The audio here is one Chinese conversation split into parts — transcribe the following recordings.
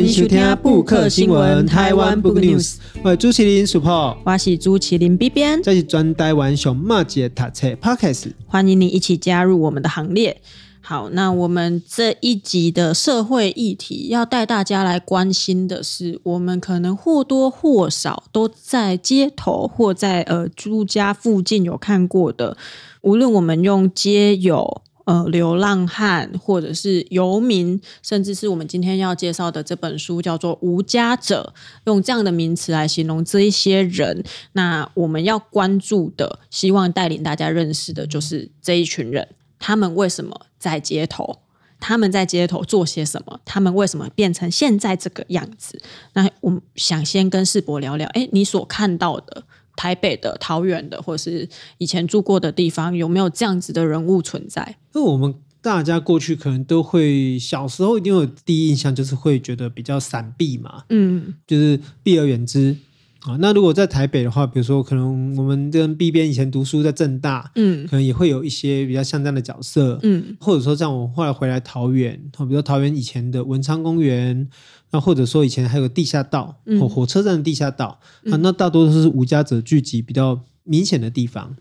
欢迎收听布克新闻台湾 Book News，我是朱麒麟 Super，我是朱麒麟 B 边，这是专台湾熊马姐读册 Podcast，欢迎你一起加入我们的行列。好，那我们这一集的社会议题要带大家来关心的是，我们可能或多或少都在街头或在呃住家附近有看过的，无论我们用街友。呃，流浪汉或者是游民，甚至是我们今天要介绍的这本书叫做《无家者》，用这样的名词来形容这一些人。那我们要关注的，希望带领大家认识的，就是这一群人，他们为什么在街头？他们在街头做些什么？他们为什么变成现在这个样子？那我们想先跟世博聊聊，哎，你所看到的。台北的、桃园的，或是以前住过的地方，有没有这样子的人物存在？那我们大家过去可能都会，小时候一定有第一印象，就是会觉得比较闪避嘛，嗯，就是避而远之啊。那如果在台北的话，比如说可能我们跟 B 编以前读书在正大，嗯，可能也会有一些比较像这样的角色，嗯，或者说像我后来回来桃园，比如说桃园以前的文昌公园。那或者说以前还有地下道，火火车站的地下道，嗯、啊，那大多都是无家者聚集比较明显的地方。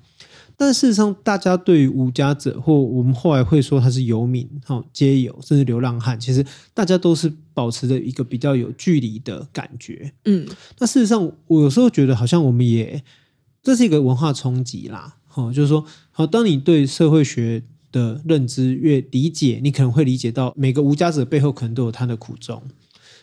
但事实上，大家对于无家者，或我们后来会说他是游民、哈街友，甚至流浪汉，其实大家都是保持着一个比较有距离的感觉。嗯，那事实上，我有时候觉得好像我们也这是一个文化冲击啦。哈，就是说，好，当你对社会学的认知越理解，你可能会理解到每个无家者背后可能都有他的苦衷。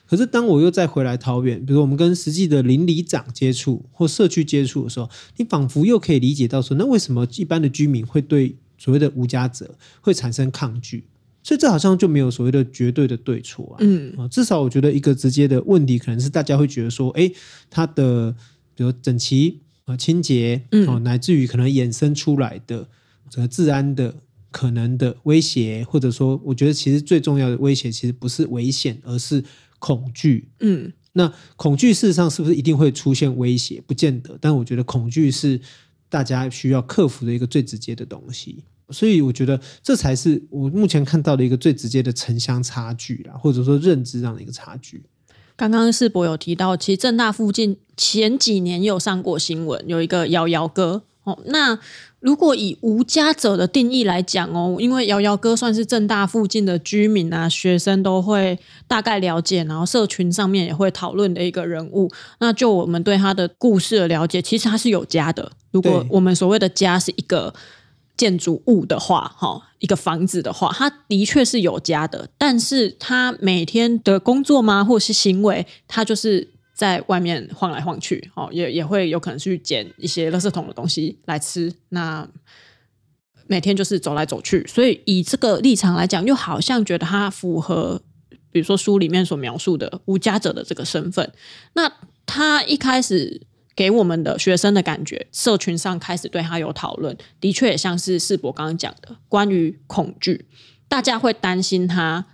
可是，当我又再回来桃园，比如我们跟实际的邻里长接触或社区接触的时候，你仿佛又可以理解到说，那为什么一般的居民会对所谓的无家者会产生抗拒？所以这好像就没有所谓的绝对的对错啊。嗯，至少我觉得一个直接的问题可能是大家会觉得说，哎，它的比如整齐啊、清洁，哦，乃至于可能衍生出来的整个治安的可能的威胁，或者说，我觉得其实最重要的威胁其实不是危险，而是。恐惧，嗯，那恐惧事实上是不是一定会出现威胁？不见得，但我觉得恐惧是大家需要克服的一个最直接的东西。所以我觉得这才是我目前看到的一个最直接的城乡差距啦，或者说认知上的一个差距。刚刚世博有提到，其实正大附近前几年有上过新闻，有一个摇摇哥哦，那。如果以无家者的定义来讲哦，因为瑶瑶哥算是正大附近的居民啊，学生都会大概了解，然后社群上面也会讨论的一个人物。那就我们对他的故事的了解，其实他是有家的。如果我们所谓的家是一个建筑物的话，哈，一个房子的话，他的确是有家的。但是他每天的工作吗，或是行为，他就是。在外面晃来晃去，哦，也也会有可能去捡一些垃圾桶的东西来吃。那每天就是走来走去，所以以这个立场来讲，又好像觉得他符合，比如说书里面所描述的无家者的这个身份。那他一开始给我们的学生的感觉，社群上开始对他有讨论，的确也像是世博刚刚讲的，关于恐惧，大家会担心他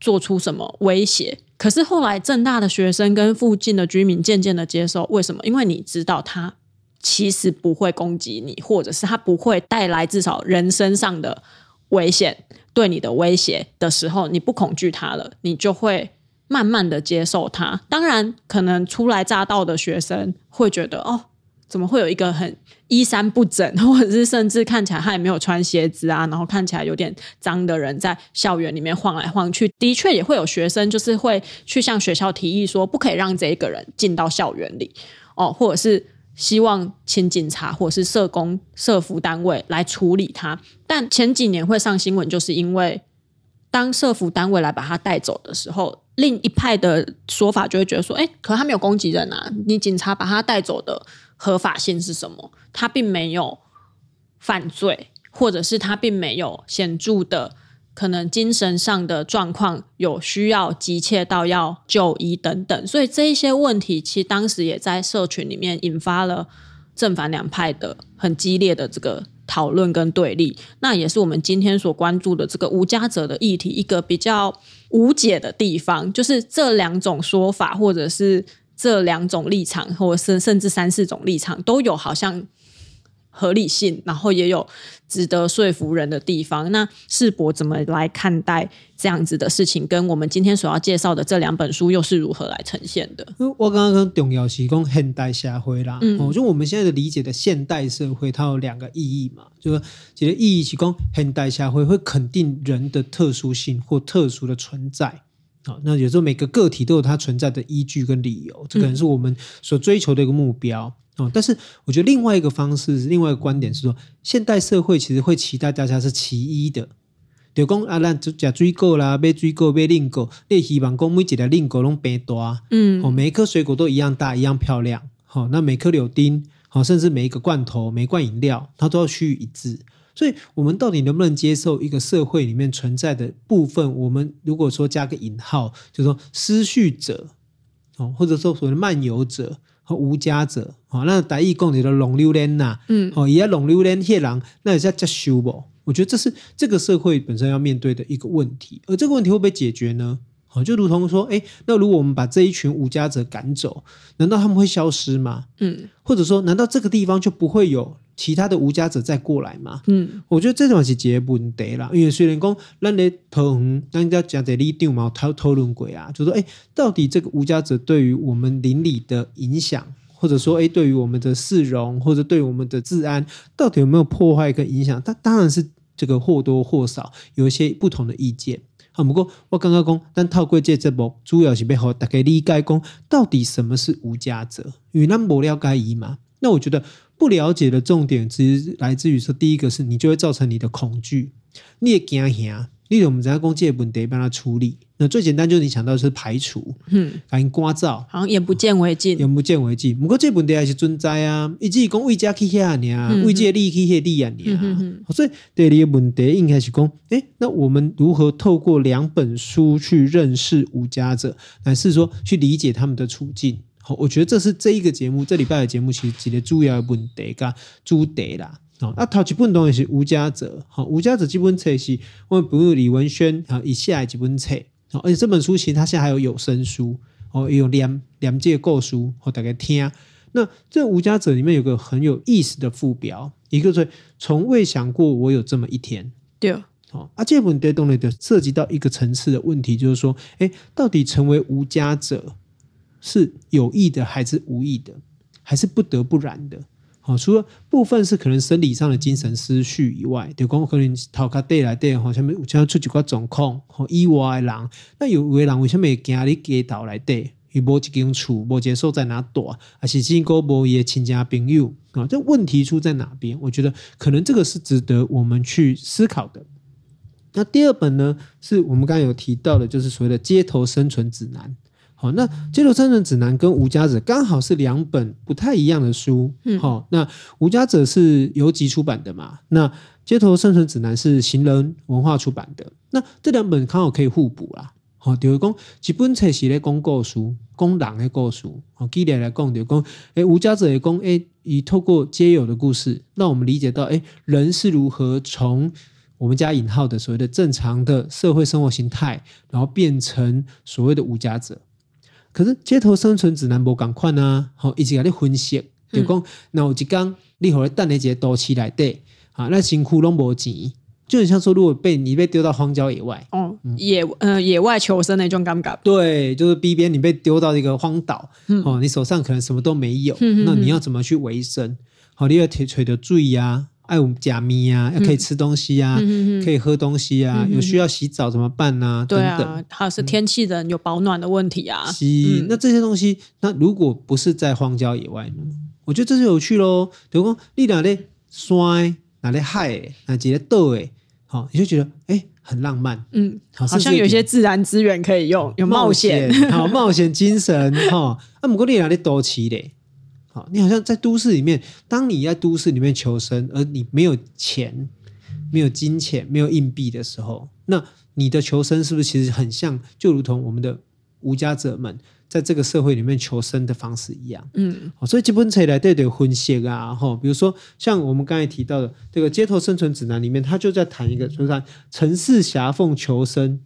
做出什么威胁。可是后来，正大的学生跟附近的居民渐渐的接受，为什么？因为你知道他其实不会攻击你，或者是他不会带来至少人身上的危险，对你的威胁的时候，你不恐惧他了，你就会慢慢的接受他。当然，可能初来乍到的学生会觉得，哦。怎么会有一个很衣衫不整，或者是甚至看起来他也没有穿鞋子啊，然后看起来有点脏的人在校园里面晃来晃去？的确也会有学生就是会去向学校提议说，不可以让这一个人进到校园里哦，或者是希望请警察或者是社工、社服单位来处理他。但前几年会上新闻，就是因为当社服单位来把他带走的时候，另一派的说法就会觉得说，哎，可是他没有攻击人啊，你警察把他带走的。合法性是什么？他并没有犯罪，或者是他并没有显著的可能精神上的状况有需要急切到要就医等等。所以这一些问题，其实当时也在社群里面引发了正反两派的很激烈的这个讨论跟对立。那也是我们今天所关注的这个无家者的议题一个比较无解的地方，就是这两种说法，或者是。这两种立场，或者是甚至三四种立场，都有好像合理性，然后也有值得说服人的地方。那世博怎么来看待这样子的事情？跟我们今天所要介绍的这两本书又是如何来呈现的？我刚刚重要是讲现代社会啦，嗯，就我们现在的理解的现代社会，它有两个意义嘛，就是其实意义是讲现代社会会肯定人的特殊性或特殊的存在。好，那有时候每个个体都有它存在的依据跟理由，这可能是我们所追求的一个目标。哦，但是我觉得另外一个方式，另外一个观点是说，现代社会其实会期待大家是其一的。就讲啊，咱吃水果啦，买水果买菱果，你希望讲每一个菱果拢变大，嗯，哦，每一颗水果都一样大，一样漂亮。好，那每颗柳丁，好，甚至每一个罐头、每一罐饮料，它都要趋于一致。所以，我们到底能不能接受一个社会里面存在的部分？我们如果说加个引号，就是说失序者，哦，或者说所谓的漫游者。和无家者，好，那台语讲的龙溜人呐，嗯，好，也龙溜人些人，那也是要接受不？我觉得这是这个社会本身要面对的一个问题，而这个问题会不会解决呢？好，就如同说，哎，那如果我们把这一群无家者赶走，难道他们会消失吗？嗯，或者说，难道这个地方就不会有？其他的无家者再过来嘛？嗯，我觉得这种是解决问题啦。因为虽然讲，咱咧讨论，咱家讲的里长嘛讨讨论过啊，就说，哎，到底这个无家者对于我们邻里的影响，或者说，哎，对于我们的市容，或者对于我们的治安，到底有没有破坏跟影响？它当然是这个或多或少有一些不同的意见。啊，不过我刚刚讲，但透过这这部，主要是要让大家理解讲，到底什么是无家者，因为咱没了解伊嘛。那我觉得。不了解的重点，其实来自于说，第一个是你就会造成你的恐惧，你也惊吓。例如我们在公借本得帮他处理，那最简单就是你想到的是排除，嗯，赶紧刮噪，好像眼不见为净，眼不见为净。不过这本得还是存在啊，一直讲为家去遐尔，为这利去遐利啊尔。所以第二个问题应该是讲，诶，那我们如何透过两本书去认识无家者，还是说去理解他们的处境？好，我觉得这是这一个节目，这礼拜的节目其实几个主要的问题跟主题啦。好，啊，头几本东西是无家者，好，无家者基本册是我们比如李文轩啊，以下几本册，好，而且这本书其实它现在还有有声书，哦，也有两两届购书，好，大家听。那这无家者里面有个很有意思的副标，一个是从未想过我有这么一天，对，好，啊，这本东西就涉及到一个层次的问题，就是说，哎，到底成为无家者？是有意的还是无意的，还是不得不然的？好，除了部分是可能生理上的精神失序以外，对，讲可能头壳带来带，好像有像出几个状况，好意外的人，那有的人为什么会惊你街头来带？伊无一间厝，无一个所在哪躲，还是经过无伊的亲家朋友啊？这问题出在哪边？我觉得可能这个是值得我们去思考的。那第二本呢，是我们刚刚有提到的，就是所谓的街头生存指南。好，那《街头生存指南》跟《无家者》刚好是两本不太一样的书。嗯，好，那《无家者》是游击出版的嘛？那《街头生存指南》是行人文化出版的。那这两本刚好可以互补啦。好，比如讲，基本册是咧讲故事，讲人的故事。好，举例来讲，就讲，哎，《无家者》也讲，哎，以透过街友的故事，让我们理解到，哎，人是如何从我们加引号的所谓的正常的社会生活形态，然后变成所谓的无家者。可是街头生存指南无共款啊，好，一直给你分析，就讲，那有一天你和你等在一个都市内底，啊，那辛苦拢无钱，就很像说，如果被你被丢到荒郊野外，哦，野呃野外求生那种感觉，对，就是逼边你被丢到一个荒岛，哦，你手上可能什么都没有，那你要怎么去维生？好，你要提取的水呀。爱我们假咪啊，要可以吃东西啊，嗯、可以喝东西啊，嗯、有需要洗澡怎么办呢、啊？对啊，等等，还是天气冷有保暖的问题啊。是，嗯、那这些东西，那如果不是在荒郊野外呢？我觉得这是有趣喽。比如说，你哪里山，哪里海，哪几个岛诶，好，你就觉得哎，很浪漫。嗯，好，像有一些自然资源可以用，有冒险，冒险好冒险精神哈。啊，不过你哪里多起嘞？你好像在都市里面，当你在都市里面求生，而你没有钱、没有金钱、没有硬币的时候，那你的求生是不是其实很像，就如同我们的无家者们在这个社会里面求生的方式一样？嗯，所以基本起来对对分析啊，哈，比如说像我们刚才提到的这个《街头生存指南》里面，他就在谈一个，就是城市狭缝求生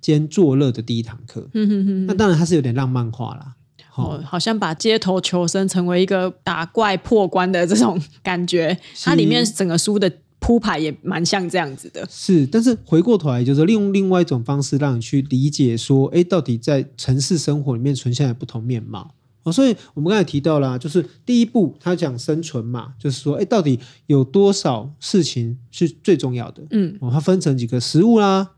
兼作乐的第一堂课。嗯哼哼，那当然它是有点浪漫化啦。哦，好像把街头求生成为一个打怪破关的这种感觉，它里面整个书的铺排也蛮像这样子的。是，但是回过头来，就是利用另外一种方式，让你去理解说，哎，到底在城市生活里面存在的不同面貌。哦，所以我们刚才提到了，就是第一步，他讲生存嘛，就是说，哎，到底有多少事情是最重要的？嗯，哦，它分成几个食物啦，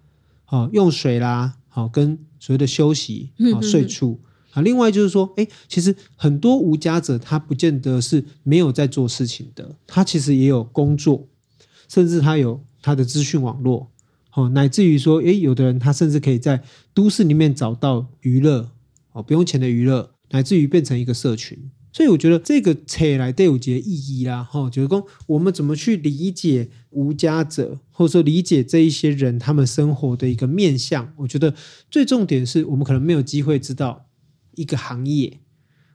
好，用水啦，好，跟所谓的休息，好，睡处。啊，另外就是说，哎，其实很多无家者他不见得是没有在做事情的，他其实也有工作，甚至他有他的资讯网络，哦，乃至于说，哎，有的人他甚至可以在都市里面找到娱乐，哦，不用钱的娱乐，乃至于变成一个社群。所以我觉得这个册来对我节意义啦，哈，就是说我们怎么去理解无家者，或者说理解这一些人他们生活的一个面向，我觉得最重点是我们可能没有机会知道。一个行业，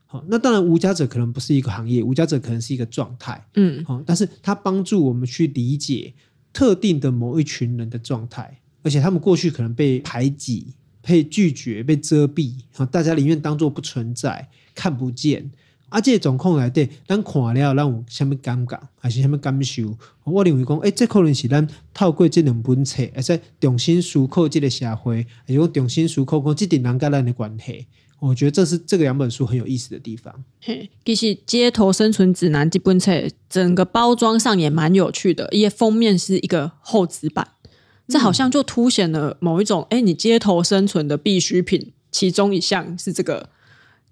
好，那当然无家者可能不是一个行业，无家者可能是一个状态，嗯，好，但是它帮助我们去理解特定的某一群人的状态，而且他们过去可能被排挤、被拒绝、被遮蔽，好，大家宁愿当做不存在、看不见，啊，这种控来对，咱看了让我什么感觉，还是什么感受？我认为讲，哎，这可能是咱透过这两本册，而且重新思考这个社会，还是讲重新思考讲这点人跟咱的关系。我觉得这是这个两本书很有意思的地方。嘿，其实《街头生存指南》这本册整个包装上也蛮有趣的，因为封面是一个厚纸板，这好像就凸显了某一种，哎、嗯，你街头生存的必需品，其中一项是这个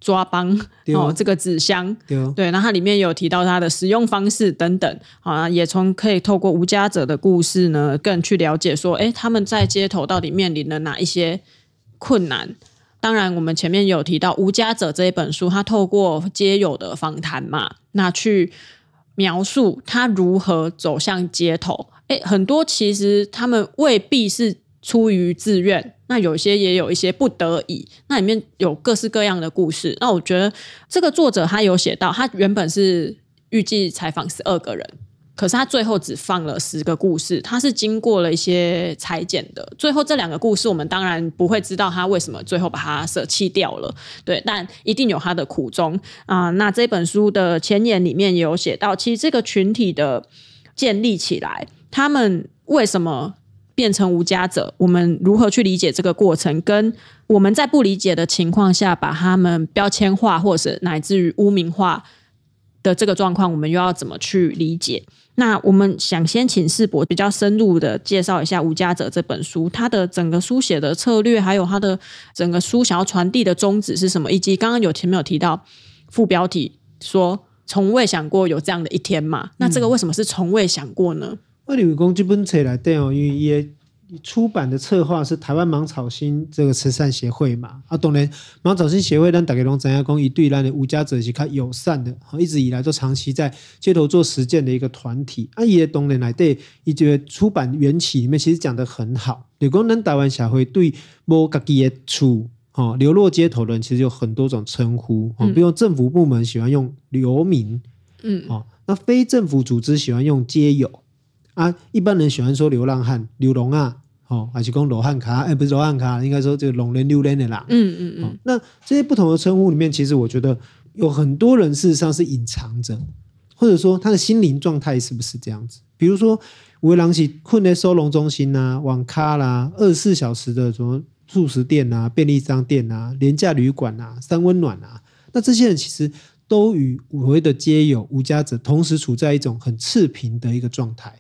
抓帮哦，这个纸箱，对，对，然后它里面有提到它的使用方式等等，啊，也从可以透过无家者的故事呢，更去了解说，哎，他们在街头到底面临了哪一些困难。当然，我们前面有提到《无家者》这一本书，他透过街友的访谈嘛，那去描述他如何走向街头。诶，很多其实他们未必是出于自愿，那有些也有一些不得已。那里面有各式各样的故事。那我觉得这个作者他有写到，他原本是预计采访十二个人。可是他最后只放了十个故事，他是经过了一些裁剪的。最后这两个故事，我们当然不会知道他为什么最后把它舍弃掉了，对，但一定有他的苦衷啊、那这本书的前言里面有写到，其实这个群体的建立起来，他们为什么变成无家者？我们如何去理解这个过程？跟我们在不理解的情况下，把他们标签化，或者乃至于污名化的这个状况，我们又要怎么去理解？那我们想先请世博比较深入的介绍一下《无家者》这本书，它的整个书写的策略，还有它的整个书想要传递的宗旨是什么？以及刚刚有前面有提到副标题说“从未想过有这样的一天”嘛？那这个为什么是从未想过呢？我认为讲这本册来对哦，因为也。出版的策划是台湾芒草心这个慈善协会嘛？啊，当然芒草心协会让大家都知道讲一对咱的无家者是较友善的，一直以来都长期在街头做实践的一个团体。啊，也当然来对，伊觉得出版缘起里面其实讲得很好。就讲咱台湾社会对无家己的厝，哈，流落街头的人其实有很多种称呼，比如政府部门喜欢用流民，嗯，哦，那非政府组织喜欢用街友，啊，一般人喜欢说流浪汉、流浪啊。哦，还是讲罗汉卡，哎，不是罗汉卡，应该说这个龙人六人的啦。嗯嗯嗯、哦。那这些不同的称呼里面，其实我觉得有很多人事实上是隐藏着，或者说他的心灵状态是不是这样子？比如说，围廊起困在收容中心啊，网咖啦，二十四小时的什么速食店啊、便利商店啊、廉价旅馆啊、三温暖啊，那这些人其实都与所谓的街友、无家者同时处在一种很赤贫的一个状态。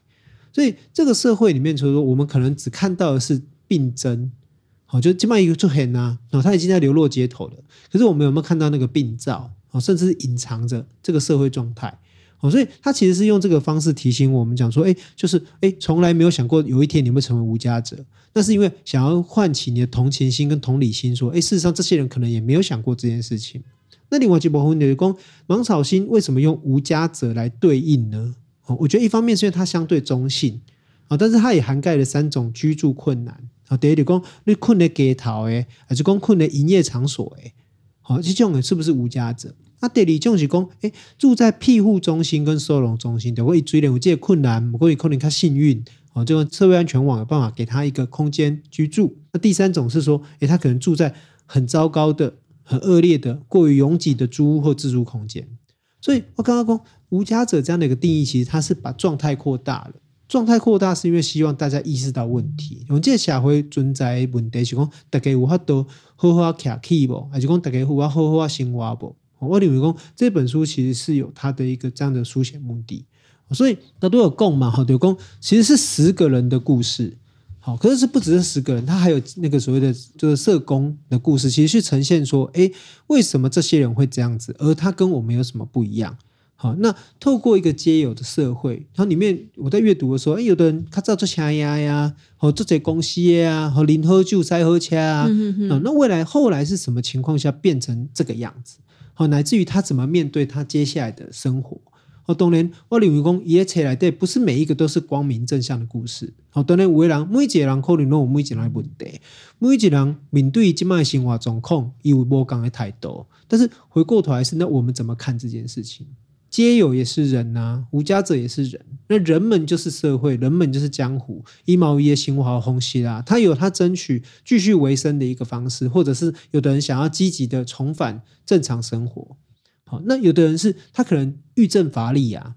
所以这个社会里面，就是说，我们可能只看到的是病征，好，就基本上一个就很呐，哦，他已经在流落街头了。可是我们有没有看到那个病灶？哦，甚至是隐藏着这个社会状态。哦，所以他其实是用这个方式提醒我们讲说，哎，就是哎，从来没有想过有一天你会成为无家者。那是因为想要唤起你的同情心跟同理心，说，哎，事实上这些人可能也没有想过这件事情。那另外一部分就是说，芒草心为什么用无家者来对应呢？哦，我觉得一方面是因为它相对中性啊，但是它也涵盖了三种居住困难啊。第一，你讲你困在街头诶，还是讲困在营业场所诶？好，这种人是不是无家者？那第二种是讲，诶，住在庇护中心跟收容中心，如果一追人有这些困难，不过你可能较幸运哦，这个社会安全网有办法给他一个空间居住。那第三种是说，诶，他可能住在很糟糕的很恶劣的、过于拥挤的租屋或自住空间。所以我刚刚说无家者这样的一个定义，其实它是把状态扩大了。状态扩大是因为希望大家意识到问题。我们这社会存在问题是讲，大家有法度好好徛起不？还是讲大家有法好好生活不？我认为讲这本书其实是有它的一个这样的书写目的。所以他都有共嘛，好，有共其实是十个人的故事。好，可是是不只是十个人，他还有那个所谓的就是社工的故事，其实去呈现说，哎，为什么这些人会这样子，而他跟我们有什么不一样？好，那透过一个皆有的社会，然后里面我在阅读的时候，哎，有的人他知道做车呀呀，好做这公司呀，好临喝酒塞喝车啊，那未来后来是什么情况下变成这个样子？好，乃至于他怎么面对他接下来的生活？好，当然，我认为讲，伊个册内底不是每一个都是光明正向的故事。好，当然，有个人每一个人可能都有每一个人的问题，每一个人面对即卖生活状况，有无同的态度。但是回过头来是，那我们怎么看这件事情？街友也是人呐、啊，无家者也是人。那人们就是社会，人们就是江湖。一毛一叶生活的方式啦，他有他争取继续维生的一个方式，或者是有的人想要积极的重返正常生活。好，那有的人是他可能欲振乏力啊，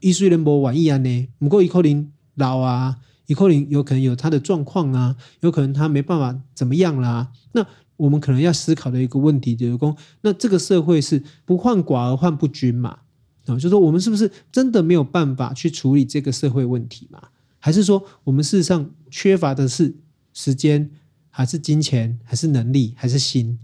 一岁人不晚一啊呢，不过一可能老啊，一可能有可能有他的状况啊，有可能他没办法怎么样啦、那我们可能要思考的一个问题就是说，那这个社会是不患寡而患不均嘛？啊，就是说我们是不是真的没有办法去处理这个社会问题嘛？还是说我们事实上缺乏的是时间，还是金钱，还是能力，还是心？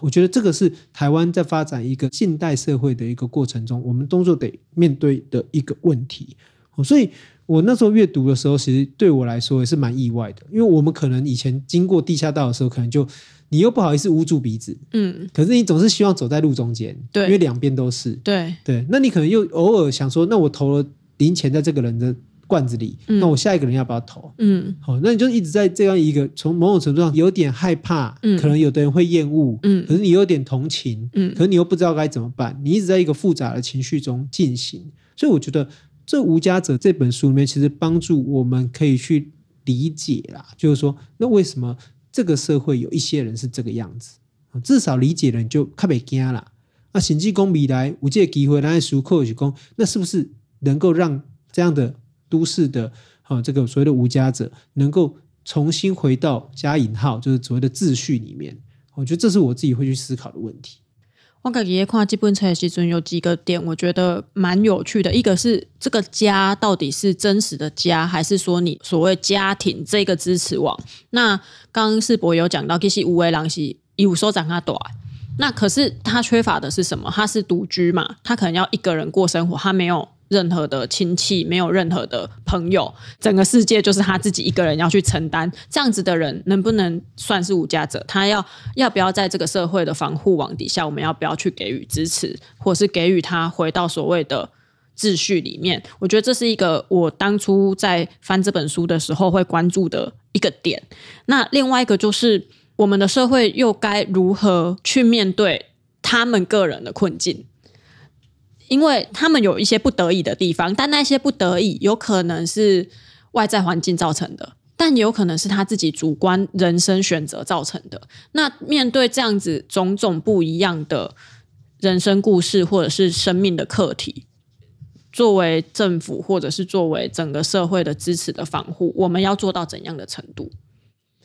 我觉得这个是台湾在发展一个近代社会的一个过程中，我们动作得面对的一个问题。所以我那时候阅读的时候，其实对我来说也是蛮意外的，因为我们可能以前经过地下道的时候，可能就你又不好意思捂住鼻子，嗯，可是你总是希望走在路中间，对，因为两边都是，对对，那你可能又偶尔想说，那我投了零钱在这个人的。罐子里，那我下一个人要不要投？嗯，好，那你就一直在这样一个从某种程度上有点害怕，嗯，可能有的人会厌恶，嗯，可是你有点同情，嗯，可是你又不知道该怎么办，你一直在一个复杂的情绪中进行，所以我觉得这《无家者》这本书里面其实帮助我们可以去理解啦，就是说，那为什么这个社会有一些人是这个样子？至少理解了你就特别惊啦。那甚至讲未来有这个机会来书课去讲，那是不是能够让这样的？都市的啊，这个所谓的无家者能够重新回到加引号，就是所谓的秩序里面。我觉得这是我自己会去思考的问题。我感觉看这本书的时候有几个点，我觉得蛮有趣的。一个是这个家到底是真实的家，还是说你所谓家庭这个支持网？那刚刚世博有讲到，其实无为郎是有收长他短，那可是他缺乏的是什么？他是独居嘛，他可能要一个人过生活，他没有。任何的亲戚，没有任何的朋友，整个世界就是他自己一个人要去承担。这样子的人能不能算是无家者？他要要不要在这个社会的防护网底下？我们要不要去给予支持，或是给予他回到所谓的秩序里面？我觉得这是一个我当初在翻这本书的时候会关注的一个点。那另外一个就是，我们的社会又该如何去面对他们个人的困境？因为他们有一些不得已的地方，但那些不得已有可能是外在环境造成的，但也有可能是他自己主观人生选择造成的。那面对这样子种种不一样的人生故事，或者是生命的课题，作为政府或者是作为整个社会的支持的防护，我们要做到怎样的程度？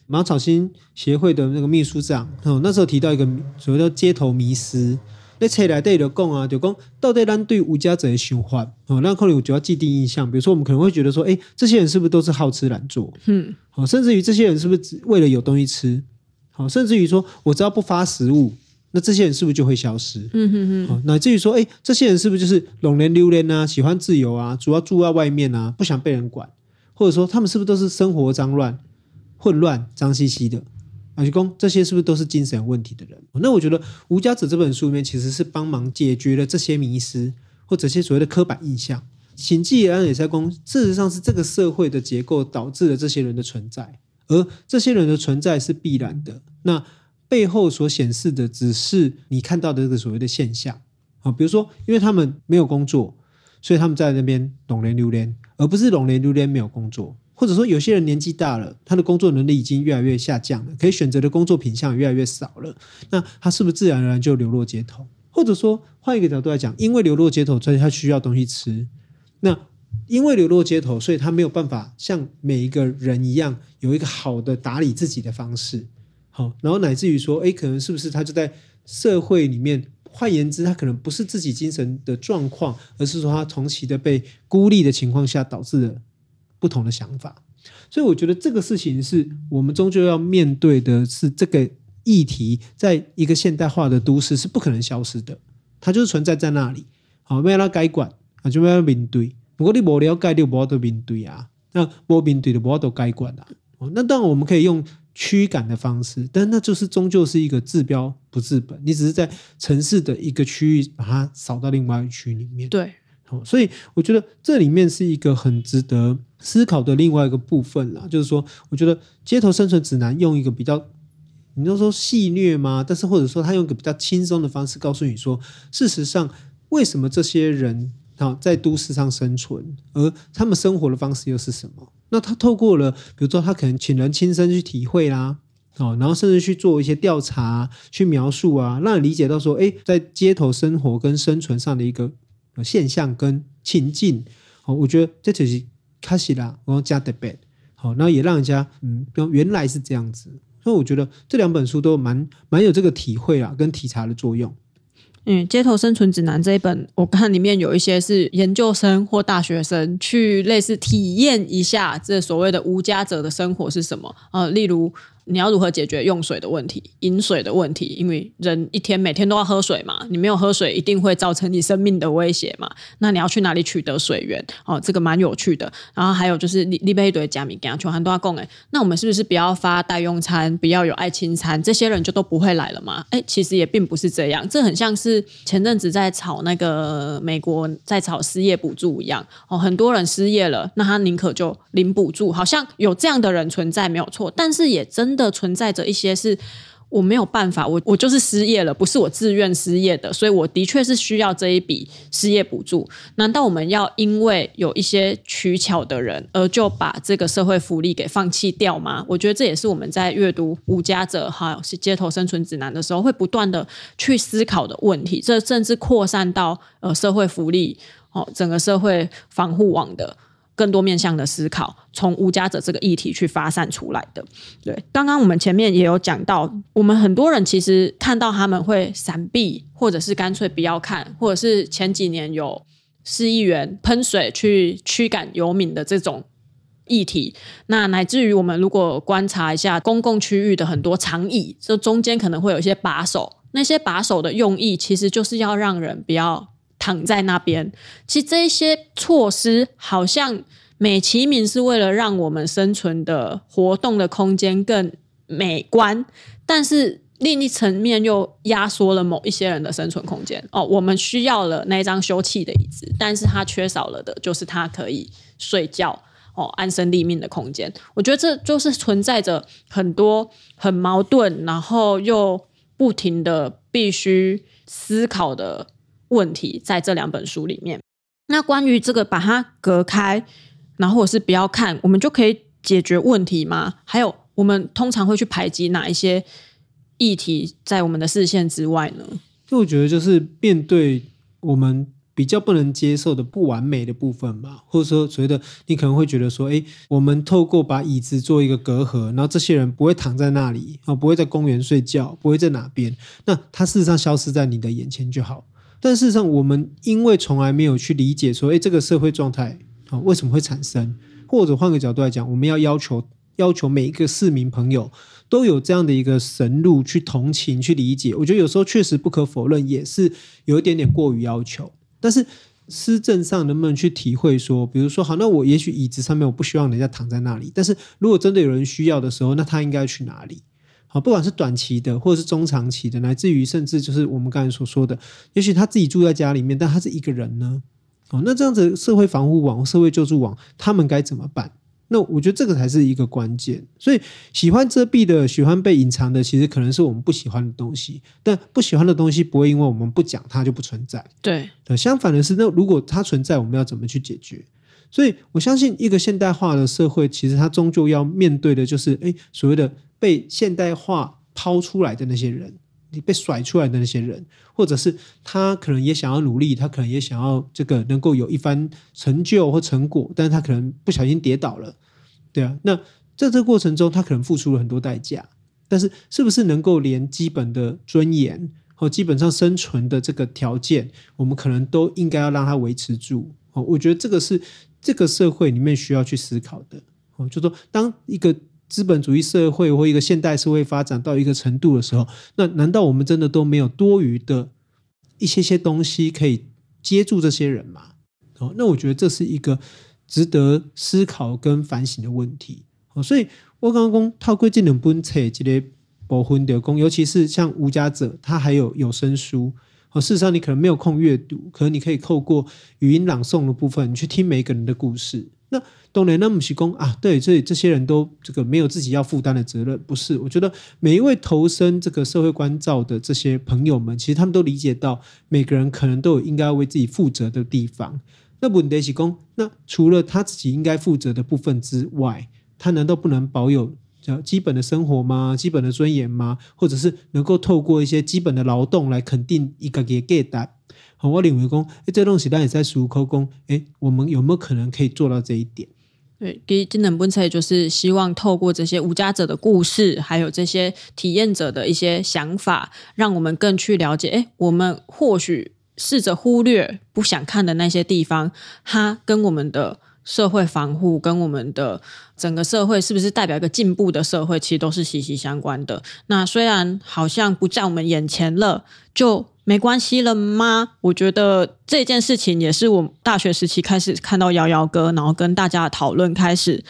芒草心协会的那个秘书长，哦，那时候提到一个所谓的街头迷失。在册内底就讲啊，就讲到底咱对吴家泽的想法，哦，那可能有主要既定印象，比如说我们可能会觉得说，哎，这些人是不是都是好吃懒做？嗯，好，甚至于这些人是不是只为了有东西吃？好，甚至于说我只要不发食物，那这些人是不是就会消失？嗯哼哼。好，乃至于说，哎，这些人是不是就是拢人溜连啊，喜欢自由啊，主要住在外面啊，不想被人管，或者说他们是不是都是生活脏乱、混乱、脏兮兮的？阿菊公，这些是不是都是精神有问题的人？那我觉得《无家者》这本书里面其实是帮忙解决了这些迷思或者些所谓的刻板印象。行记也也在公，事实上是这个社会的结构导致了这些人的存在，而这些人的存在是必然的。那背后所显示的只是你看到的这个所谓的现象啊，比如说，因为他们没有工作，所以他们在那边拢咧流连，而不是拢咧流连没有工作。或者说有些人年纪大了，他的工作能力已经越来越下降了，可以选择的工作品项越来越少了，那他是不是自然而然就流落街头？或者说换一个角度来讲，因为流落街头，所以他需要东西吃。那因为流落街头，所以他没有办法像每一个人一样有一个好的打理自己的方式。好，然后乃至于说，哎，可能是不是他就在社会里面？换言之，他可能不是自己精神的状况，而是说他长期的被孤立的情况下导致了不同的想法。所以，我觉得这个事情是我们终究要面对的，是这个议题，在一个现代化的都市是不可能消失的，它就是存在在那里。好，没有改管啊，就没有面对。不过你无了解，你无法度面对啊。那无面对的，无法度改管啊。那当然，我们可以用。驱赶的方式，但那就是终究是一个治标不治本。你只是在城市的一个区域把它扫到另外一个区里面。对，所以我觉得这里面是一个很值得思考的另外一个部分啦。就是说，我觉得街头生存指南用一个比较，你都说戏谑吗？但是或者说他用一个比较轻松的方式告诉你说，事实上为什么这些人啊在都市上生存，而他们生活的方式又是什么？那他透过了，比如说他可能请人亲身去体会啦，哦，然后甚至去做一些调查、去描述啊，让你理解到说，哎，在街头生活跟生存上的一个现象跟情境，哦，我觉得这就是开始啦，然后加的 bed，好，那也让人家嗯，原来是这样子，所以我觉得这两本书都蛮蛮有这个体会啊，跟体察的作用。嗯，街头生存指南这一本，我看里面有一些是研究生或大学生去类似体验一下这所谓的无家者的生活是什么啊，例如。你要如何解决用水的问题、饮水的问题？因为人一天每天都要喝水嘛，你没有喝水，一定会造成你生命的威胁嘛。那你要去哪里取得水源？哦，这个蛮有趣的。然后还有就是，你你被一堆假米给全很多供哎，那我们是不是不要发代用餐，不要有爱心餐，这些人就都不会来了吗？哎，其实也并不是这样，这很像是前阵子在炒那个美国在炒失业补助一样哦，很多人失业了，那他宁可就领补助，好像有这样的人存在没有错，但是也真的。的存在着一些是我没有办法，我我就是失业了，不是我自愿失业的，所以我的确是需要这一笔失业补助。难道我们要因为有一些取巧的人，而就把这个社会福利给放弃掉吗？我觉得这也是我们在阅读《无家者》哈街头生存指南的时候，会不断的去思考的问题。这甚至扩散到呃社会福利哦，整个社会防护网的。更多面向的思考，从无家者这个议题去发散出来的。对，刚刚我们前面也有讲到，我们很多人其实看到他们会闪避，或者是干脆不要看，或者是前几年有市议员喷水去驱赶游民的这种议题。那乃至于我们如果观察一下公共区域的很多长椅，这中间可能会有一些把手，那些把手的用意其实就是要让人不要。躺在那边，其实这些措施好像美其名是为了让我们生存的活动的空间更美观，但是另一层面又压缩了某一些人的生存空间。哦，我们需要了那张休憩的椅子，但是它缺少了的就是它可以睡觉哦，安身立命的空间。我觉得这就是存在着很多很矛盾，然后又不停的必须思考的。问题在这两本书里面。那关于这个把它隔开，然后或是不要看，我们就可以解决问题吗？还有，我们通常会去排挤哪一些议题在我们的视线之外呢？就我觉得，就是面对我们比较不能接受的不完美的部分吧，或者说觉得你可能会觉得说，哎，我们透过把椅子做一个隔阂，然后这些人不会躺在那里啊，不会在公园睡觉，不会在哪边，那他事实上消失在你的眼前就好。但事实上，我们因为从来没有去理解说，诶，这个社会状态啊，为什么会产生？或者换个角度来讲，我们要要求要求每一个市民朋友都有这样的一个神路去同情、去理解。我觉得有时候确实不可否认，也是有一点点过于要求。但是施政上能不能去体会说，比如说，好，那我也许椅子上面我不希望人家躺在那里，但是如果真的有人需要的时候，那他应该去哪里？好，不管是短期的，或者是中长期的，乃至于甚至就是我们刚才所说的，也许他自己住在家里面，但他是一个人呢。哦，那这样子社会防护网、社会救助网，他们该怎么办？那我觉得这个才是一个关键。所以，喜欢遮蔽的、喜欢被隐藏的，其实可能是我们不喜欢的东西。但不喜欢的东西不会因为我们不讲它就不存在。对，相反的是，那如果它存在，我们要怎么去解决？所以我相信，一个现代化的社会，其实它终究要面对的就是，哎，所谓的被现代化抛出来的那些人，你被甩出来的那些人，或者是他可能也想要努力，他可能也想要这个能够有一番成就或成果，但是他可能不小心跌倒了，对啊。那在这个过程中，他可能付出了很多代价，但是是不是能够连基本的尊严和基本上生存的这个条件，我们可能都应该要让他维持住？哦，我觉得这个是。这个社会里面需要去思考的哦，就说当一个资本主义社会或一个现代社会发展到一个程度的时候，那难道我们真的都没有多余的一些些东西可以接住这些人吗？哦，那我觉得这是一个值得思考跟反省的问题哦。所以我刚刚讲透过这两本册这个部分的工，尤其是像无家者，他还有有声书。哦，事实上你可能没有空阅读，可能你可以透过语音朗诵的部分，你去听每一个人的故事。那当然，那不是说啊，对，这这些人都这个没有自己要负担的责任，不是？我觉得每一位投身这个社会关照的这些朋友们，其实他们都理解到，每个人可能都有应该要为自己负责的地方。那问题是说，那除了他自己应该负责的部分之外，他难道不能保有？叫基本的生活吗？基本的尊严吗？或者是能够透过一些基本的劳动来肯定一个给给的？好，我领会说，哎，这东西当然也在数口工，哎，我们有没有可能可以做到这一点？对，给今能本册就是希望透过这些无家者的故事，还有这些体验者的一些想法，让我们更去了解，哎，我们或许试着忽略不想看的那些地方，它跟我们的。社会防护跟我们的整个社会是不是代表一个进步的社会，其实都是息息相关的。那虽然好像不在我们眼前了，就没关系了吗？我觉得这件事情也是我大学时期开始看到摇摇哥，然后跟大家讨论开始，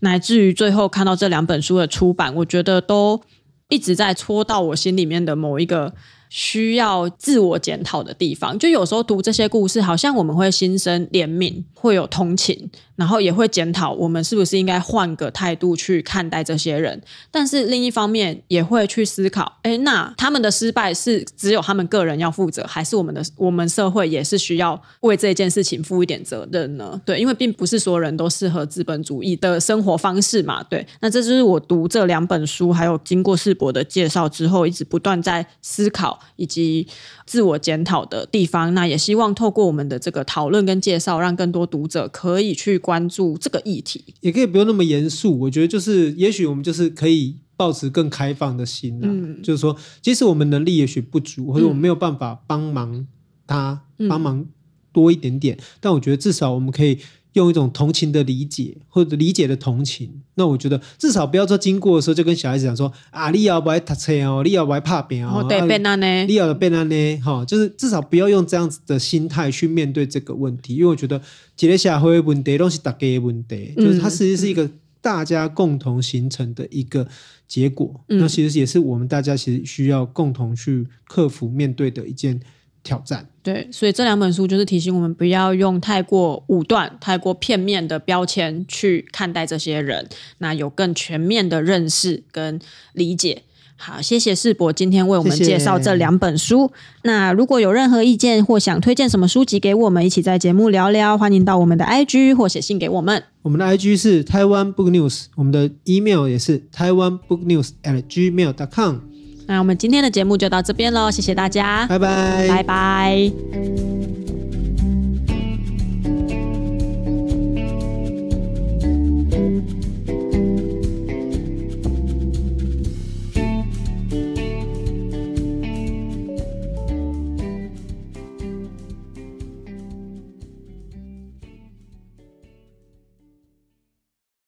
乃至于最后看到这两本书的出版，我觉得都一直在戳到我心里面的某一个。需要自我检讨的地方，就有时候读这些故事，好像我们会心生怜悯，会有同情，然后也会检讨我们是不是应该换个态度去看待这些人。但是另一方面，也会去思考：诶，那他们的失败是只有他们个人要负责，还是我们的我们社会也是需要为这件事情负一点责任呢？对，因为并不是所有人都适合资本主义的生活方式嘛。对，那这就是我读这两本书，还有经过世博的介绍之后，一直不断在思考。以及自我检讨的地方，那也希望透过我们的这个讨论跟介绍，让更多读者可以去关注这个议题，也可以不用那么严肃。我觉得就是，也许我们就是可以抱持更开放的心，嗯，就是说，即使我们能力也许不足，或者我们没有办法帮忙他，帮忙多一点点，但我觉得至少我们可以。用一种同情的理解，或者理解的同情，那我觉得至少不要说经过的时候就跟小孩子讲说啊，你要不爱读册哦，你要不爱拍片哦，对，变那呢，你要变那呢，哈，就是至少不要用这样子的心态去面对这个问题，因为我觉得这个社会问题都是大家的问题，就是它实际是一个大家共同形成的一个结果，嗯、那其实也是我们大家其实需要共同去克服面对的一件挑战。对，所以这两本书就是提醒我们不要用太过武断、太过片面的标签去看待这些人，那有更全面的认识跟理解。好，谢谢世博今天为我们介绍这两本书。谢谢。那如果有任何意见或想推荐什么书籍给我们，一起在节目聊聊，欢迎到我们的 IG 或写信给我们。我们的 IG 是台湾 Book News，我们的 email 也是台湾 Book News at gmail.com。那我们今天的节目就到这边喽，谢谢大家，拜拜，拜拜。